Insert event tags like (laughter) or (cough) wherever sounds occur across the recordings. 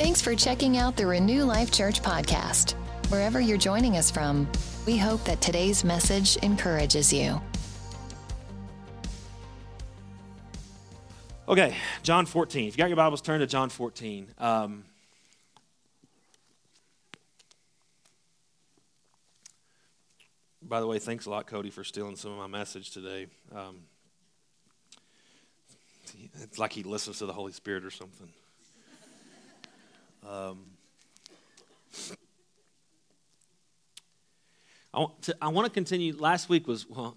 Thanks for checking out the Renew Life Church podcast. Wherever you're joining us from, we hope that today's message encourages you. Okay, John 14. If you got your Bibles, turn to John 14. Um, by the way, thanks a lot, Cody, for stealing some of my message today. Um, it's like he listens to the Holy Spirit or something. Um, I want, to, I want to continue. Last week was well.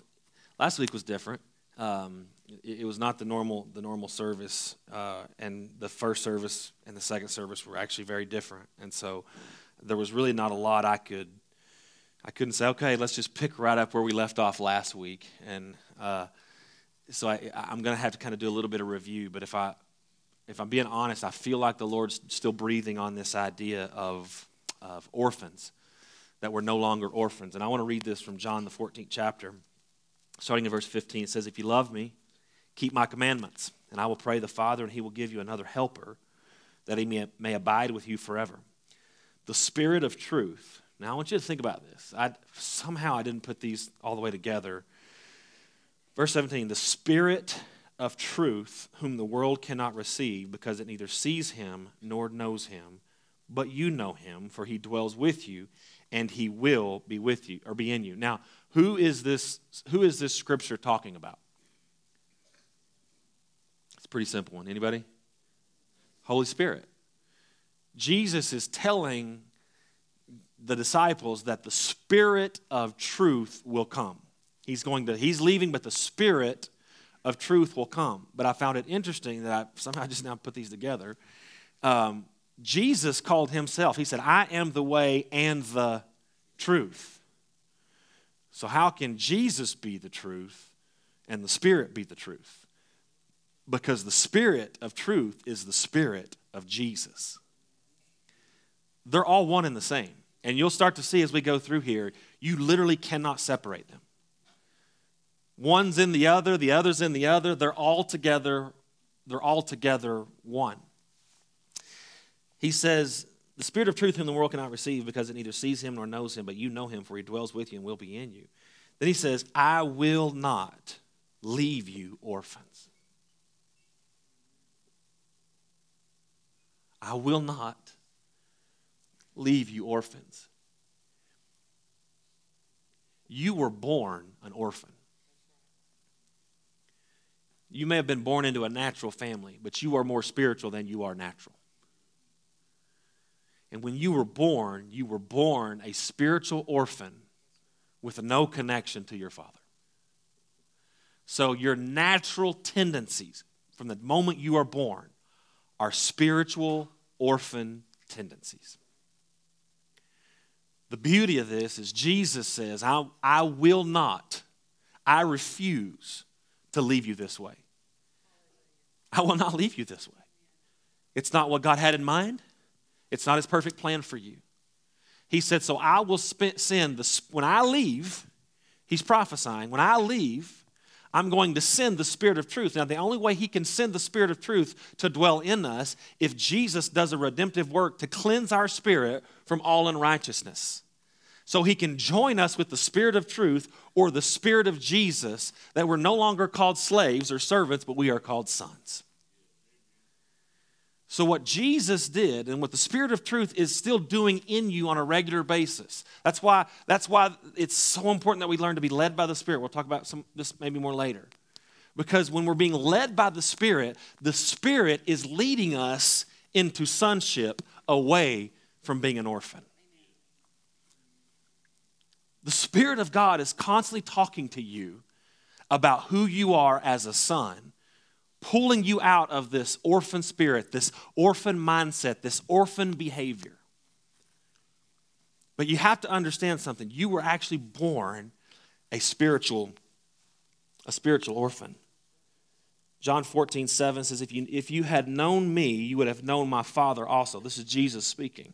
Last week was different. Um, it, it, was not the normal the normal service, uh, and the first service and the second service were actually very different. And so there was really not a lot I could. I couldn't say, okay, let's just pick right up where we left off last week. And uh, so I, I'm going to have to kind of do a little bit of review. But if I if I'm being honest, I feel like the Lord's still breathing on this idea of, of orphans, that we're no longer orphans. And I want to read this from John, the 14th chapter, starting in verse 15. It says, If you love me, keep my commandments, and I will pray the Father, and he will give you another helper, that he may, may abide with you forever. The Spirit of truth. Now, I want you to think about this. I, somehow I didn't put these all the way together. Verse 17, the Spirit of truth, whom the world cannot receive, because it neither sees him nor knows him. But you know him, for he dwells with you, and he will be with you, or be in you. Now, who is this, who is this scripture talking about? It's a pretty simple one. Anybody? Holy Spirit. Jesus is telling the disciples that the Spirit of truth will come. He's going to, he's leaving, but the Spirit of truth will come. But I found it interesting that I somehow just now put these together. Um, Jesus called himself, he said, I am the way and the truth. So, how can Jesus be the truth and the Spirit be the truth? Because the Spirit of truth is the Spirit of Jesus. They're all one and the same. And you'll start to see as we go through here, you literally cannot separate them. One's in the other, the other's in the other. They're all together, they're all together one. He says, The Spirit of truth whom the world cannot receive because it neither sees him nor knows him, but you know him, for he dwells with you and will be in you. Then he says, I will not leave you orphans. I will not leave you orphans. You were born an orphan. You may have been born into a natural family, but you are more spiritual than you are natural. And when you were born, you were born a spiritual orphan with no connection to your father. So your natural tendencies from the moment you are born are spiritual orphan tendencies. The beauty of this is Jesus says, I, I will not, I refuse to leave you this way. I will not leave you this way. It's not what God had in mind, it's not His perfect plan for you. He said, So I will send the, when I leave, He's prophesying, when I leave, I'm going to send the Spirit of truth. Now, the only way He can send the Spirit of truth to dwell in us if Jesus does a redemptive work to cleanse our spirit from all unrighteousness. So He can join us with the Spirit of truth or the Spirit of Jesus, that we're no longer called slaves or servants, but we are called sons. So, what Jesus did and what the Spirit of truth is still doing in you on a regular basis. That's why, that's why it's so important that we learn to be led by the Spirit. We'll talk about some, this maybe more later. Because when we're being led by the Spirit, the Spirit is leading us into sonship away from being an orphan. The Spirit of God is constantly talking to you about who you are as a son, pulling you out of this orphan spirit, this orphan mindset, this orphan behavior. But you have to understand something. You were actually born a spiritual, a spiritual orphan. John 14, 7 says, if you, if you had known me, you would have known my Father also. This is Jesus speaking.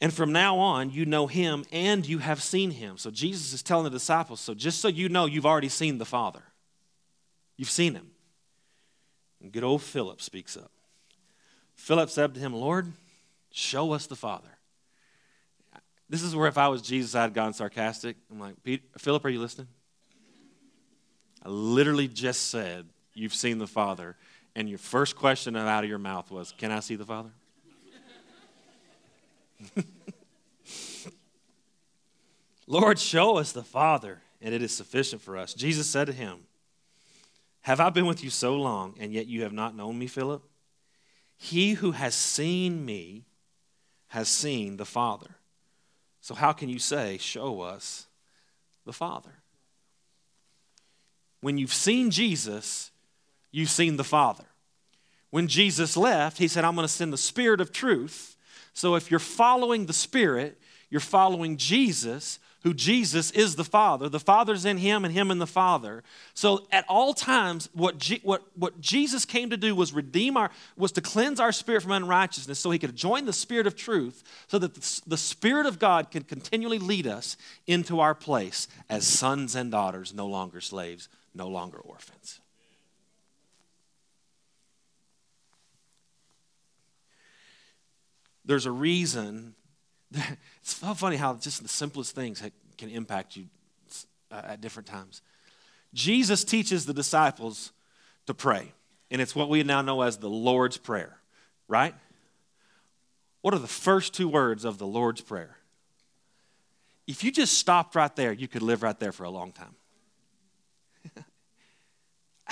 And from now on, you know him and you have seen him. So Jesus is telling the disciples, so just so you know, you've already seen the Father. You've seen him. And good old Philip speaks up. Philip said to him, Lord, show us the Father. This is where if I was Jesus, I'd gone sarcastic. I'm like, Philip, are you listening? I literally just said, You've seen the Father. And your first question out of your mouth was, Can I see the Father? (laughs) Lord, show us the Father, and it is sufficient for us. Jesus said to him, Have I been with you so long, and yet you have not known me, Philip? He who has seen me has seen the Father. So, how can you say, Show us the Father? When you've seen Jesus, you've seen the Father. When Jesus left, he said, I'm going to send the Spirit of truth. So, if you're following the Spirit, you're following Jesus, who Jesus is the Father. The Father's in him and him in the Father. So at all times, what, what, what Jesus came to do was redeem our, was to cleanse our spirit from unrighteousness so he could join the Spirit of truth so that the, the Spirit of God can continually lead us into our place as sons and daughters, no longer slaves, no longer orphans. There's a reason (laughs) it's so funny how just the simplest things can impact you uh, at different times. Jesus teaches the disciples to pray, and it's what we now know as the Lord's Prayer, right? What are the first two words of the Lord's Prayer? If you just stopped right there, you could live right there for a long time. (laughs)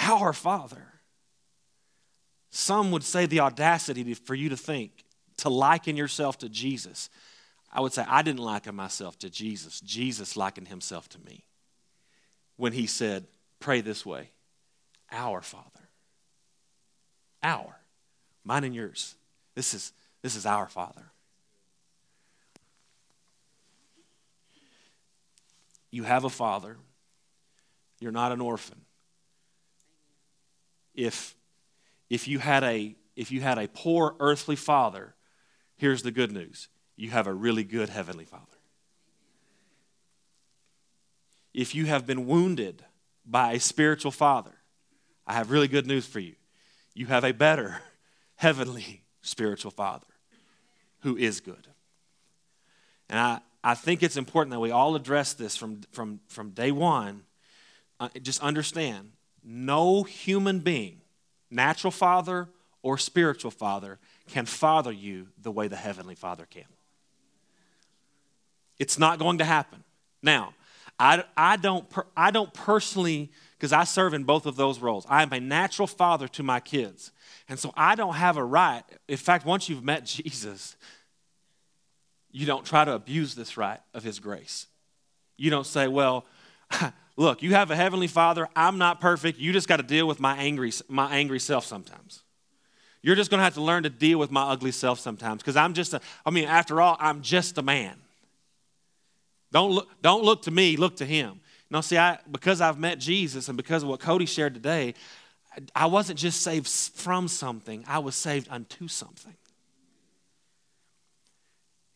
Our Father. Some would say the audacity for you to think, to liken yourself to Jesus. I would say I didn't liken myself to Jesus. Jesus likened himself to me when he said, Pray this way Our Father. Our. Mine and yours. This is, this is our Father. You have a father. You're not an orphan. If, if, you had a, if you had a poor earthly father, here's the good news you have a really good Heavenly Father. If you have been wounded by a spiritual father, I have really good news for you. You have a better (laughs) heavenly spiritual father who is good. And I, I think it's important that we all address this from, from, from day one. Uh, just understand no human being, natural father or spiritual father, can father you the way the Heavenly Father can. It's not going to happen. Now, I, I, don't, I don't personally, because I serve in both of those roles, I am a natural father to my kids. And so I don't have a right. In fact, once you've met (laughs) Jesus, you don't try to abuse this right of his grace. You don't say, well, (laughs) look, you have a heavenly father. I'm not perfect. You just got to deal with my angry, my angry self sometimes. You're just going to have to learn to deal with my ugly self sometimes because I'm just a, I mean, after all, I'm just a man. Don't look, don't look to me, look to him. Now, see, I, because I've met Jesus and because of what Cody shared today, I wasn't just saved from something, I was saved unto something.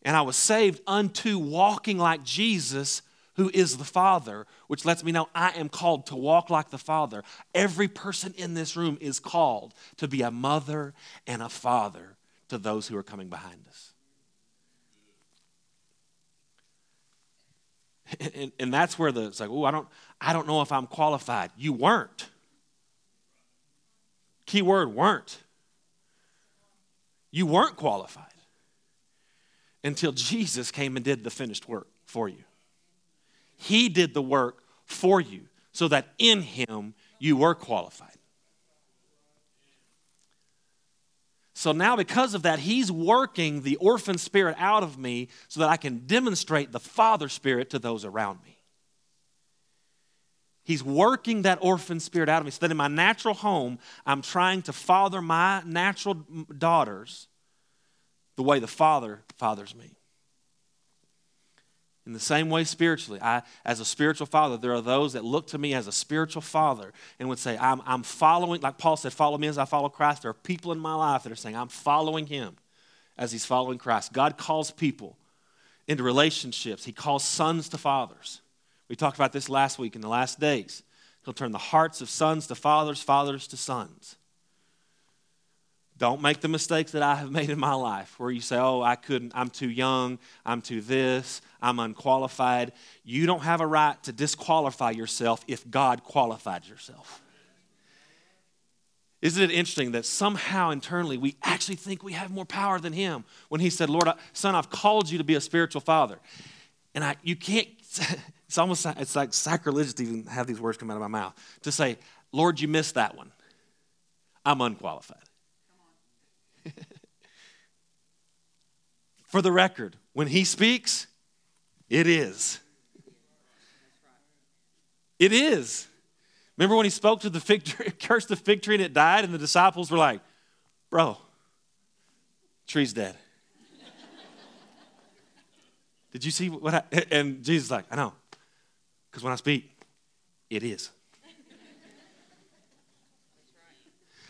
And I was saved unto walking like Jesus, who is the Father, which lets me know I am called to walk like the Father. Every person in this room is called to be a mother and a father to those who are coming behind us. (laughs) And, and that's where the, it's like, oh, I don't, I don't know if I'm qualified. You weren't. Key word, weren't. You weren't qualified until Jesus came and did the finished work for you. He did the work for you so that in Him you were qualified. So now, because of that, he's working the orphan spirit out of me so that I can demonstrate the father spirit to those around me. He's working that orphan spirit out of me so that in my natural home, I'm trying to father my natural daughters the way the father fathers me. In the same way, spiritually, I, as a spiritual father, there are those that look to me as a spiritual father and would say, I'm, I'm following, like Paul said, follow me as I follow Christ. There are people in my life that are saying, I'm following him as he's following Christ. God calls people into relationships, he calls sons to fathers. We talked about this last week in the last days. He'll turn the hearts of sons to fathers, fathers to sons. Don't make the mistakes that I have made in my life where you say, oh, I couldn't, I'm too young, I'm too this, I'm unqualified. You don't have a right to disqualify yourself if God qualified yourself. Isn't it interesting that somehow internally we actually think we have more power than Him when He said, Lord, son, I've called you to be a spiritual father. And I, you can't, (laughs) it's almost it's like sacrilegious to even have these words come out of my mouth to say, Lord, you missed that one. I'm unqualified. For the record, when he speaks, it is. It is. Remember when he spoke to the fig tree, (laughs) cursed the fig tree and it died, and the disciples were like, Bro, tree's dead. Did you see what I, and Jesus like, I know. Because when I speak, it is.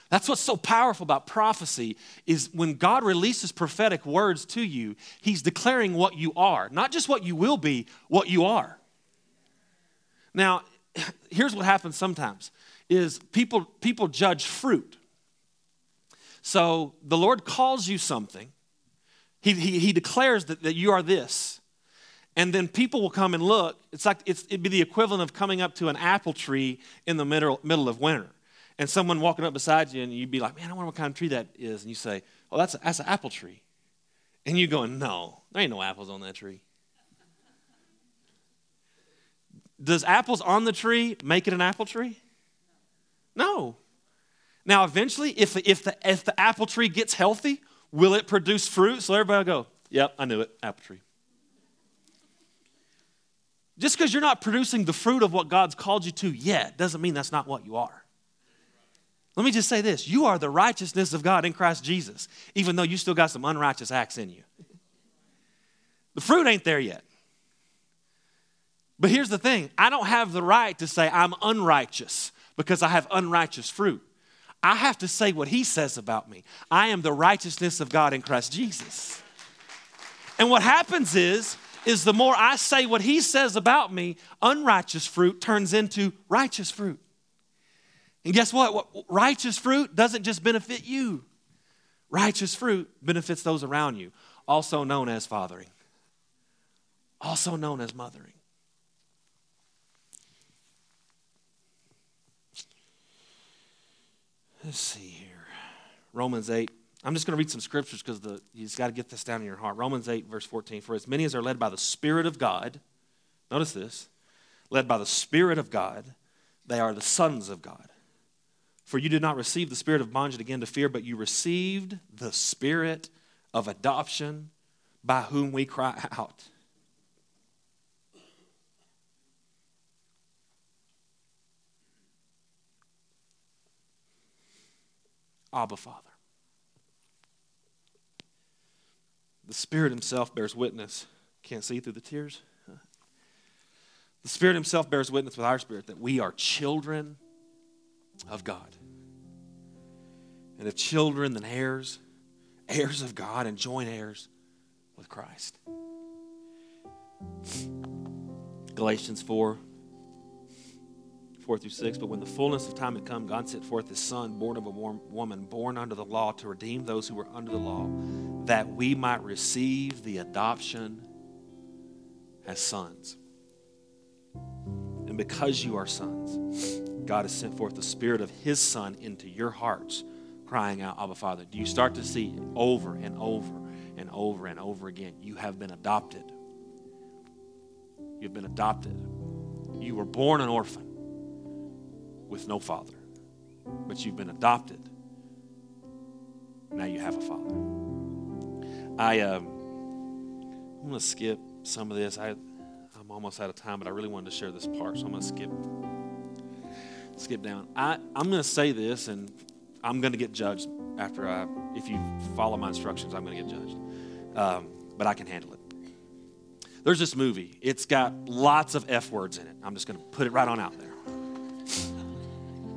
That's what's so powerful about prophecy is when God releases prophetic words to you, he's declaring what you are, not just what you will be, what you are. Now, (laughs) here's what happens sometimes is people people judge fruit. So the Lord calls you something. He, he, he declares that, that you are this. And then people will come and look. It's like it's, it'd be the equivalent of coming up to an apple tree in the middle, middle of winter and someone walking up beside you and you'd be like, man, I wonder what kind of tree that is. And you say, oh, that's, a, that's an apple tree. And you're going, no, there ain't no apples on that tree. Does apples on the tree make it an apple tree? No. Now, eventually, if, if, the, if the apple tree gets healthy, will it produce fruit? So everybody go, yep, I knew it, apple tree. Just because you're not producing the fruit of what God's called you to yet doesn't mean that's not what you are. Let me just say this you are the righteousness of God in Christ Jesus, even though you still got some unrighteous acts in you. The fruit ain't there yet. But here's the thing I don't have the right to say I'm unrighteous because I have unrighteous fruit. I have to say what he says about me. I am the righteousness of God in Christ Jesus. And what happens is, is the more I say what he says about me, unrighteous fruit turns into righteous fruit. And guess what? Righteous fruit doesn't just benefit you, righteous fruit benefits those around you, also known as fathering, also known as mothering. Let's see here. Romans 8. I'm just going to read some scriptures because you just got to get this down in your heart. Romans 8, verse 14. For as many as are led by the Spirit of God, notice this, led by the Spirit of God, they are the sons of God. For you did not receive the spirit of bondage again to fear, but you received the spirit of adoption by whom we cry out. Abba, Father. The Spirit Himself bears witness. Can't see through the tears. The Spirit Himself bears witness with our spirit that we are children of God. And if children, then heirs, heirs of God, and joint heirs with Christ. Galatians 4 4 through 6. But when the fullness of time had come, God sent forth his Son, born of a woman, born under the law, to redeem those who were under the law, that we might receive the adoption as sons. And because you are sons, God has sent forth the Spirit of His Son into your hearts, crying out, Abba, Father. Do you start to see over and over and over and over again? You have been adopted. You've been adopted. You were born an orphan with no father, but you've been adopted. Now you have a father. I, um, I'm going to skip some of this. I, I'm almost out of time, but I really wanted to share this part, so I'm going to skip skip down. I, I'm going to say this, and I'm going to get judged after I, if you follow my instructions, I'm going to get judged. Um, but I can handle it. There's this movie. It's got lots of F words in it. I'm just going to put it right on out there.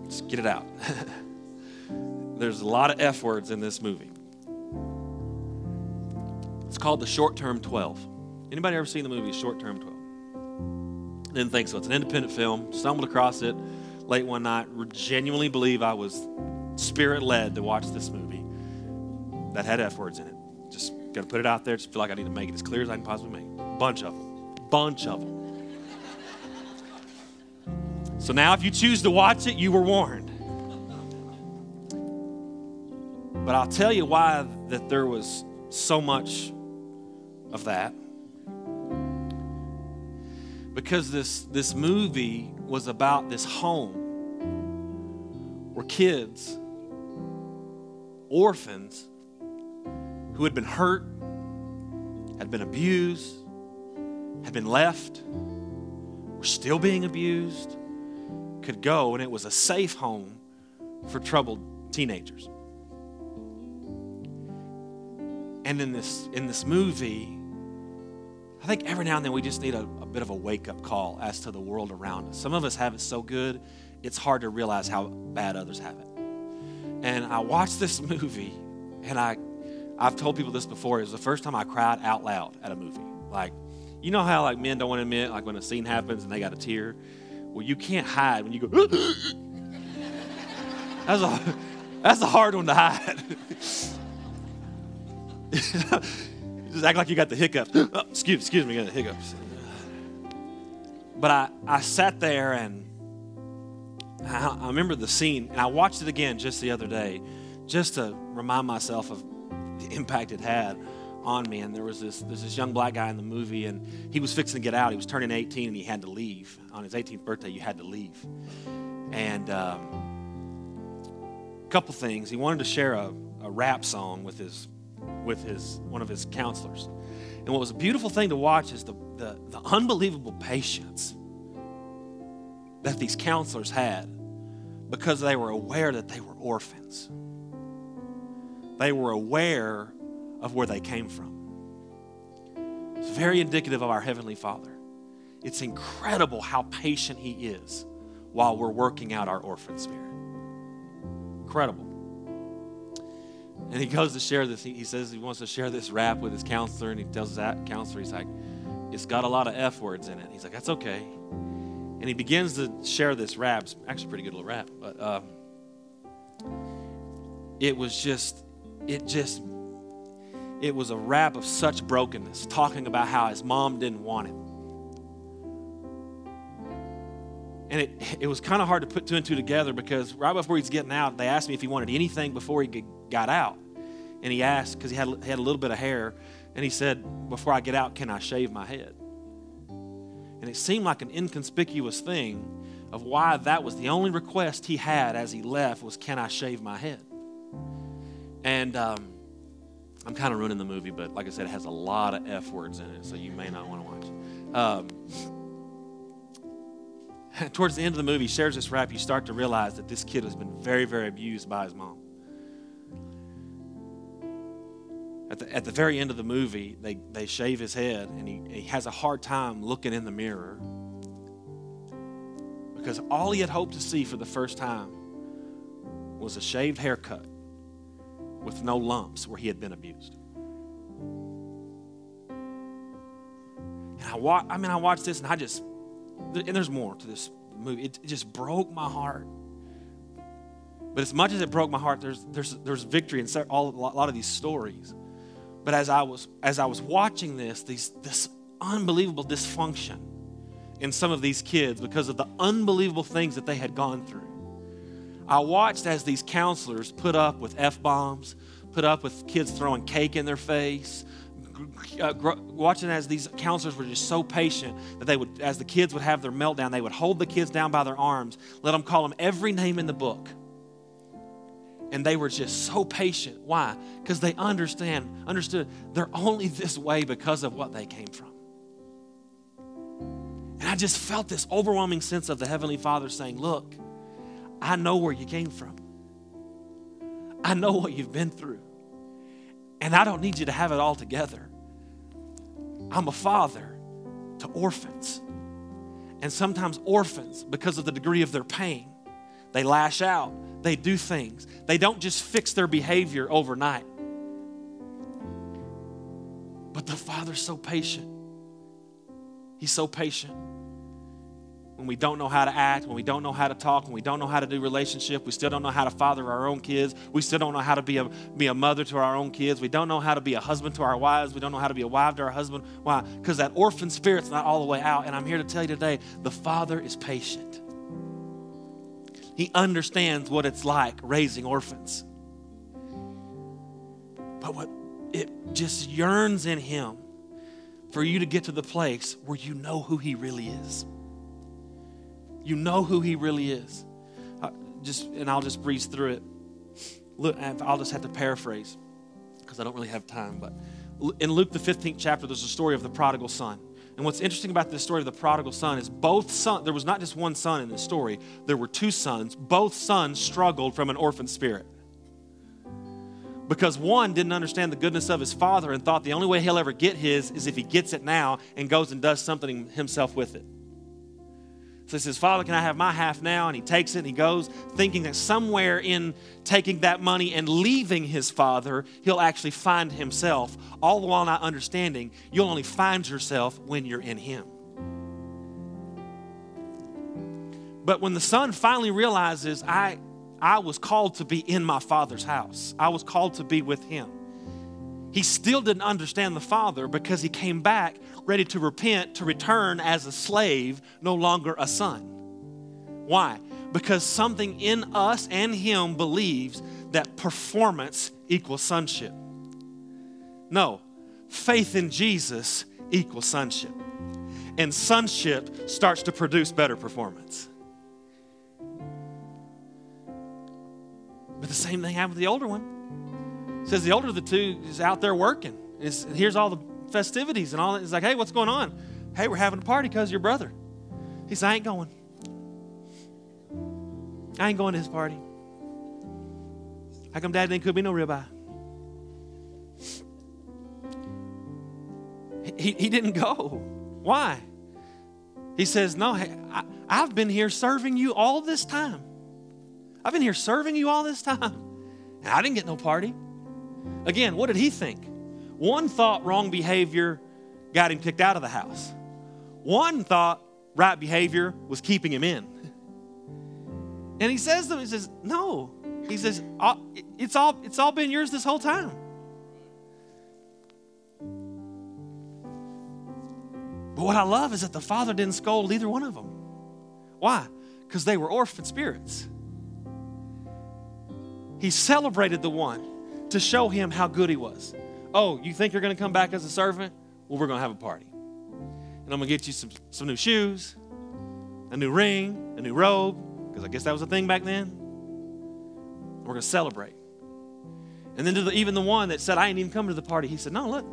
Just get it out. (laughs) There's a lot of F words in this movie. It's called The Short Term 12. Anybody ever seen the movie Short Term 12? Didn't think so. It's an independent film. Stumbled across it late one night, genuinely believe I was spirit led to watch this movie. that had F words in it. Just gonna put it out there. Just feel like I need to make it as clear as I can possibly make. Bunch of them. Bunch of them. So now, if you choose to watch it, you were warned. But I'll tell you why that there was so much of that. Because this, this movie was about this home kids, orphans, who had been hurt, had been abused, had been left, were still being abused, could go, and it was a safe home for troubled teenagers. And in this, in this movie, I think every now and then we just need a, a bit of a wake up call as to the world around us. Some of us have it so good, it's hard to realize how bad others have it. And I watched this (laughs) movie, and I, I've told people this before. It was the first time I cried out loud at a movie. Like, you know how like men don't want to admit, like when a scene happens and they got a tear. Well, you can't hide when you go. (laughs) that's a that's a hard one to hide. (laughs) just act like you got the hiccups. Oh, excuse, excuse me, got the hiccups. But I, I sat there and I, I remember the scene, and I watched it again just the other day, just to remind myself of the impact it had on me. And there was this, there's this young black guy in the movie, and he was fixing to get out. He was turning 18, and he had to leave. On his 18th birthday, you had to leave. And um, a couple things. He wanted to share a, a rap song with his with his one of his counselors. And what was a beautiful thing to watch is the, the, the unbelievable patience that these counselors had because they were aware that they were orphans. They were aware of where they came from. It's very indicative of our Heavenly Father. It's incredible how patient He is while we're working out our orphan spirit. Incredible. And he goes to share this. He says he wants to share this rap with his counselor, and he tells that counselor, he's like, it's got a lot of F words in it. He's like, that's okay. And he begins to share this rap. It's actually a pretty good little rap, but um, it was just, it just, it was a rap of such brokenness, talking about how his mom didn't want him. And it, it was kind of hard to put two and two together because right before he's getting out, they asked me if he wanted anything before he got out. And he asked, because he had, he had a little bit of hair, and he said, Before I get out, can I shave my head? And it seemed like an inconspicuous thing of why that was the only request he had as he left was, Can I shave my head? And um, I'm kind of ruining the movie, but like I said, it has a lot of F words in it, so you may not want to watch it. Um, (laughs) towards the end of the movie, he shares this rap. You start to realize that this kid has been very, very abused by his mom. At the, at the very end of the movie, they, they shave his head, and he, he has a hard time looking in the mirror because all he had hoped to see for the first time was a shaved haircut with no lumps where he had been abused. And I, wa- I mean, I watched this and I just and there's more to this movie. It, it just broke my heart. But as much as it broke my heart, there's, there's, there's victory in all, a lot of these stories. But as I was, as I was watching this, these, this unbelievable dysfunction in some of these kids because of the unbelievable things that they had gone through, I watched as these counselors put up with F bombs, put up with kids throwing cake in their face, uh, watching as these counselors were just so patient that they would, as the kids would have their meltdown, they would hold the kids down by their arms, let them call them every name in the book. And they were just so patient. Why? Because they understand, understood they're only this way because of what they came from. And I just felt this overwhelming sense of the Heavenly Father saying, Look, I know where you came from. I know what you've been through. And I don't need you to have it all together. I'm a father to orphans. And sometimes orphans, because of the degree of their pain, they lash out, they do things. They don't just fix their behavior overnight. But the father's so patient. He's so patient. when we don't know how to act, when we don't know how to talk, when we don't know how to do relationship, we still don't know how to father our own kids, we still don't know how to be a, be a mother to our own kids, we don't know how to be a husband to our wives, we don't know how to be a wife to our husband. Why? Because that orphan spirit's not all the way out. And I'm here to tell you today the Father is patient. He understands what it's like raising orphans. But what it just yearns in him for you to get to the place where you know who he really is. You know who he really is. Uh, just and I'll just breeze through it. Look, I'll just have to paraphrase because I don't really have time. But in Luke the 15th chapter, there's a story of the prodigal son. And what's interesting about this story of the prodigal son is both sons, there was not just one son in this story, there were two sons. Both sons struggled from an orphan spirit. Because one didn't understand the goodness of his father and thought the only way he'll ever get his is if he gets it now and goes and does something himself with it. So he says, Father, can I have my half now? And he takes it and he goes, thinking that somewhere in taking that money and leaving his father, he'll actually find himself, all the while not understanding you'll only find yourself when you're in him. But when the son finally realizes, I, I was called to be in my father's house, I was called to be with him. He still didn't understand the father because he came back ready to repent, to return as a slave, no longer a son. Why? Because something in us and him believes that performance equals sonship. No, faith in Jesus equals sonship. And sonship starts to produce better performance. But the same thing happened with the older one. Says the older of the two is out there working. It's, here's all the festivities and all that. He's like, hey, what's going on? Hey, we're having a party because your brother. He said, I ain't going. I ain't going to his party. How come dad didn't cook me no ribeye? He, he didn't go. Why? He says, No, hey, I, I've been here serving you all this time. I've been here serving you all this time. And I didn't get no party. Again, what did he think? One thought wrong behavior got him kicked out of the house. One thought right behavior was keeping him in. (laughs) And he says to him, he says, No. He says, it's all, it's all been yours this whole time. But what I love is that the father didn't scold either one of them. Why? Because they were orphan spirits. He celebrated the one to show him how good he was. Oh, you think you're going to come back as a servant? Well, we're going to have a party. And I'm going to get you some, some new shoes, a new ring, a new robe, because I guess that was a thing back then. We're going to celebrate. And then to the, even the one that said, I ain't even coming to the party, he said, No, look,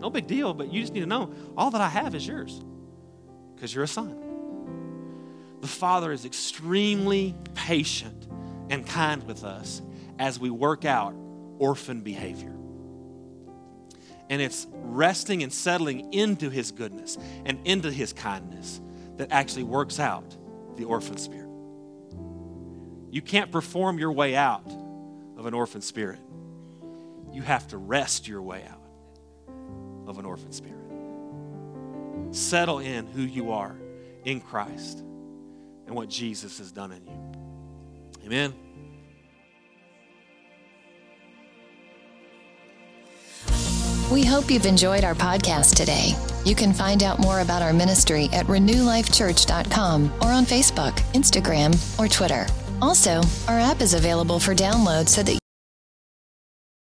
no big deal, but you just need to know all that I have is yours because you're a son. The Father is extremely patient and kind with us as we work out orphan behavior and it's resting and settling into his goodness and into his kindness that actually works out the orphan spirit. You can't perform your way out of an orphan spirit. You have to rest your way out of an orphan spirit. Settle in who you are in Christ and what Jesus has done in you. Amen. We hope you've enjoyed our podcast today. You can find out more about our ministry at renewlifechurch.com or on Facebook, Instagram, or Twitter. Also, our app is available for download so that